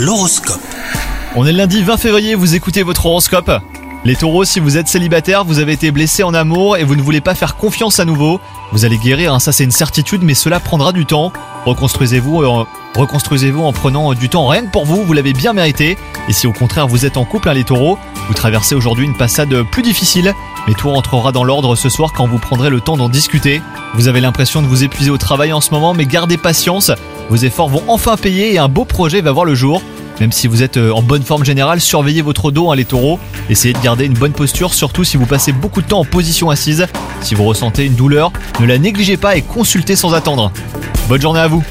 L'horoscope. On est lundi 20 février, vous écoutez votre horoscope. Les taureaux, si vous êtes célibataire, vous avez été blessé en amour et vous ne voulez pas faire confiance à nouveau, vous allez guérir, hein, ça c'est une certitude, mais cela prendra du temps. Reconstruisez-vous euh, reconstruisez-vous en prenant du temps rien que pour vous, vous l'avez bien mérité. Et si au contraire vous êtes en couple, hein, les taureaux, vous traversez aujourd'hui une passade plus difficile, mais tout rentrera dans l'ordre ce soir quand vous prendrez le temps d'en discuter. Vous avez l'impression de vous épuiser au travail en ce moment, mais gardez patience, vos efforts vont enfin payer et un beau projet va voir le jour. Même si vous êtes euh, en bonne forme générale, surveillez votre dos, hein, les taureaux. Essayez de garder une bonne posture, surtout si vous passez beaucoup de temps en position assise. Si vous ressentez une douleur, ne la négligez pas et consultez sans attendre. Bonne journée à vous